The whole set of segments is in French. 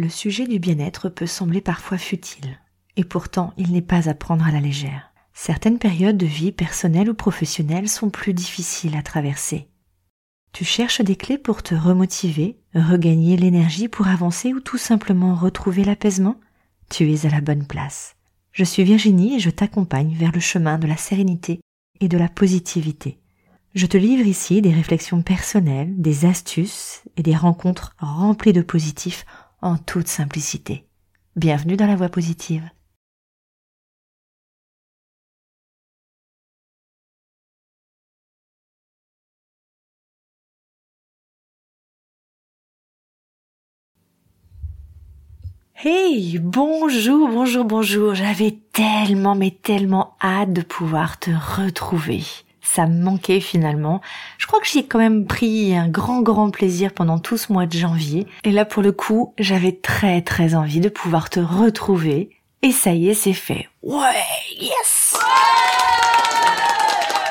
Le sujet du bien-être peut sembler parfois futile, et pourtant il n'est pas à prendre à la légère. Certaines périodes de vie personnelle ou professionnelle sont plus difficiles à traverser. Tu cherches des clés pour te remotiver, regagner l'énergie pour avancer ou tout simplement retrouver l'apaisement? Tu es à la bonne place. Je suis Virginie et je t'accompagne vers le chemin de la sérénité et de la positivité. Je te livre ici des réflexions personnelles, des astuces et des rencontres remplies de positifs en toute simplicité. Bienvenue dans la voie positive. Hey, bonjour, bonjour, bonjour. J'avais tellement, mais tellement hâte de pouvoir te retrouver. Ça me manquait finalement. Je crois que j'y ai quand même pris un grand, grand plaisir pendant tout ce mois de janvier. Et là, pour le coup, j'avais très, très envie de pouvoir te retrouver. Et ça y est, c'est fait. Ouais, yes!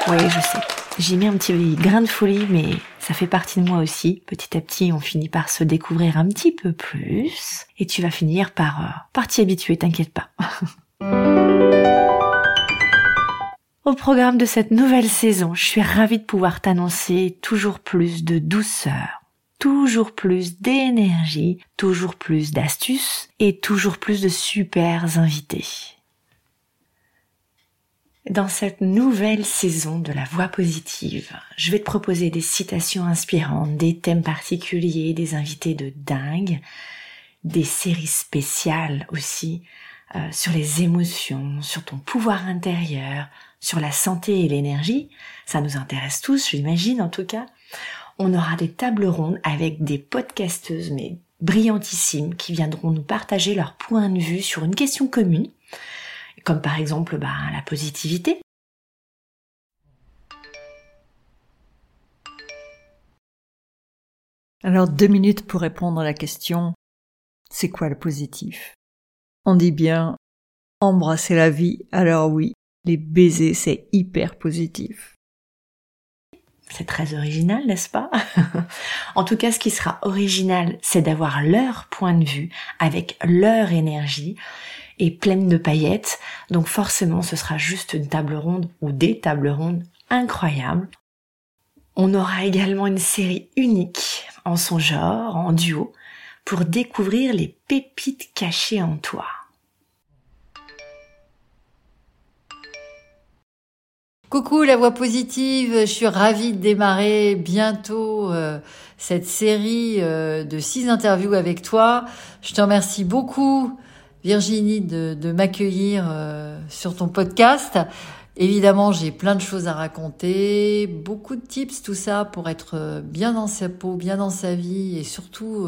Ouais, je sais. J'ai mis un petit grain de folie, mais ça fait partie de moi aussi. Petit à petit, on finit par se découvrir un petit peu plus. Et tu vas finir par, euh, par t'y t'inquiète pas. Au programme de cette nouvelle saison, je suis ravie de pouvoir t'annoncer toujours plus de douceur, toujours plus d'énergie, toujours plus d'astuces et toujours plus de super invités. Dans cette nouvelle saison de la voix positive, je vais te proposer des citations inspirantes, des thèmes particuliers, des invités de dingue, des séries spéciales aussi euh, sur les émotions, sur ton pouvoir intérieur, sur la santé et l'énergie. Ça nous intéresse tous, j'imagine en tout cas. On aura des tables rondes avec des podcasteuses mais brillantissimes qui viendront nous partager leur point de vue sur une question commune comme par exemple bah, la positivité. Alors deux minutes pour répondre à la question c'est quoi le positif? On dit bien embrasser la vie, alors oui, les baisers c'est hyper positif. C'est très original, n'est-ce pas? En tout cas, ce qui sera original, c'est d'avoir leur point de vue avec leur énergie et pleine de paillettes. Donc forcément, ce sera juste une table ronde ou des tables rondes incroyables. On aura également une série unique en son genre, en duo, pour découvrir les pépites cachées en toi. Coucou la voix positive, je suis ravie de démarrer bientôt euh, cette série euh, de six interviews avec toi. Je te remercie beaucoup Virginie de, m'accueillir euh, sur ton podcast. Évidemment, j'ai plein de choses à raconter, beaucoup de tips, tout ça pour être bien dans sa peau, bien dans sa vie et surtout,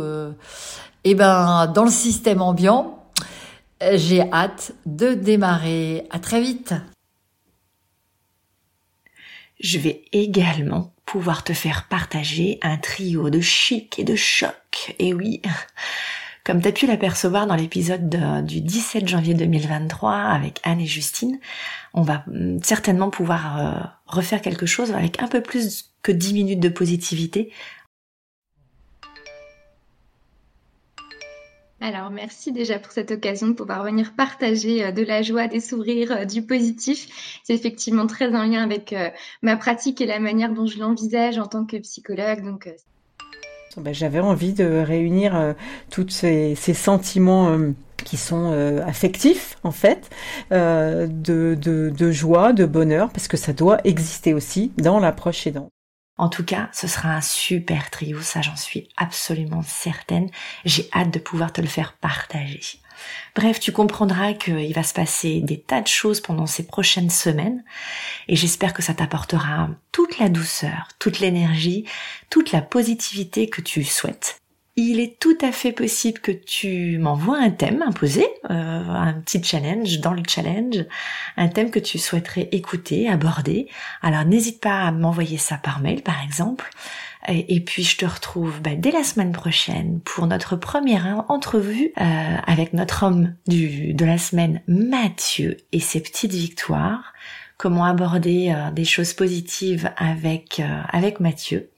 eh ben, dans le système ambiant. J'ai hâte de démarrer. À très vite. Je vais également pouvoir te faire partager un trio de chic et de choc. Et oui, comme tu as pu l'apercevoir dans l'épisode du 17 janvier 2023 avec Anne et Justine, on va mm, certainement pouvoir euh, refaire quelque chose avec un peu plus que 10 minutes de positivité. Alors merci déjà pour cette occasion de pouvoir venir partager euh, de la joie, des sourires, euh, du positif. C'est effectivement très en lien avec ma pratique et la manière dont je l'envisage en tant que psychologue. Donc ben, j'avais envie de réunir euh, tous ces, sentiments euh, qui sont euh, affectifs en fait, de, de, joie, de bonheur, parce que ça doit exister aussi dans l'approche aidante. En tout cas, ce sera un super trio, ça j'en suis absolument certaine. J'ai hâte de pouvoir te le faire partager. Bref, tu comprendras qu'il va se passer des tas de choses pendant ces prochaines semaines et j'espère que ça t'apportera toute la douceur, toute l'énergie, toute la positivité que tu souhaites. Il est tout à fait possible que tu m'envoies un thème imposé, euh, un petit challenge dans le challenge, un thème que tu souhaiterais écouter, aborder. Alors n'hésite pas à m'envoyer ça par mail par exemple. Et, puis je te retrouve bah, dès la semaine prochaine pour notre première entrevue euh, avec notre homme du, de la semaine, Mathieu, et ses petites victoires. Comment aborder euh, des choses positives avec avec Mathieu.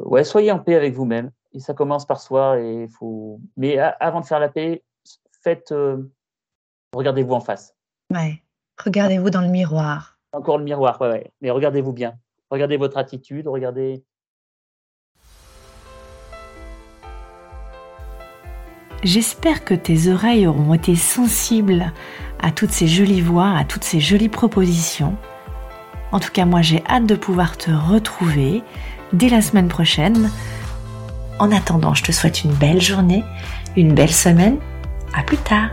Ouais, soyez en paix avec vous-même. Et ça commence par soi. Et faut. Mais avant de faire la paix, faites. regardez-vous en face. Ouais. Regardez-vous dans le miroir. Encore le miroir, ouais, ouais. Mais regardez-vous bien. Regardez votre attitude, regardez. J'espère que tes oreilles auront été sensibles à toutes ces jolies voix, à toutes ces jolies propositions. En tout cas, moi j'ai hâte de pouvoir te retrouver dès la semaine prochaine. En attendant, je te souhaite une belle journée, une belle semaine. À plus tard.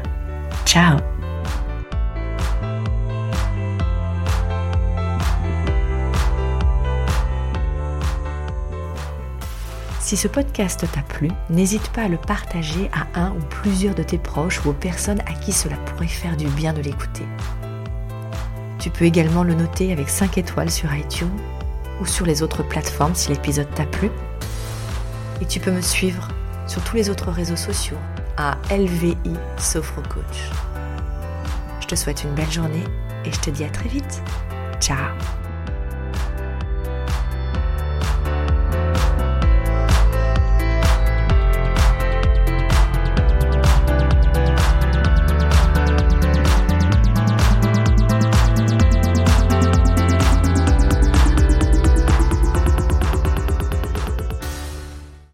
Ciao Si ce podcast t'a plu, n'hésite pas à le partager à un ou plusieurs de tes proches ou aux personnes à qui cela pourrait faire du bien de l'écouter. Tu peux également le noter avec 5 étoiles sur iTunes ou sur les autres plateformes si l'épisode t'a plu. Et tu peux me suivre sur tous les autres réseaux sociaux à LVI Coach. Je te souhaite une belle journée et je te dis à très vite. Ciao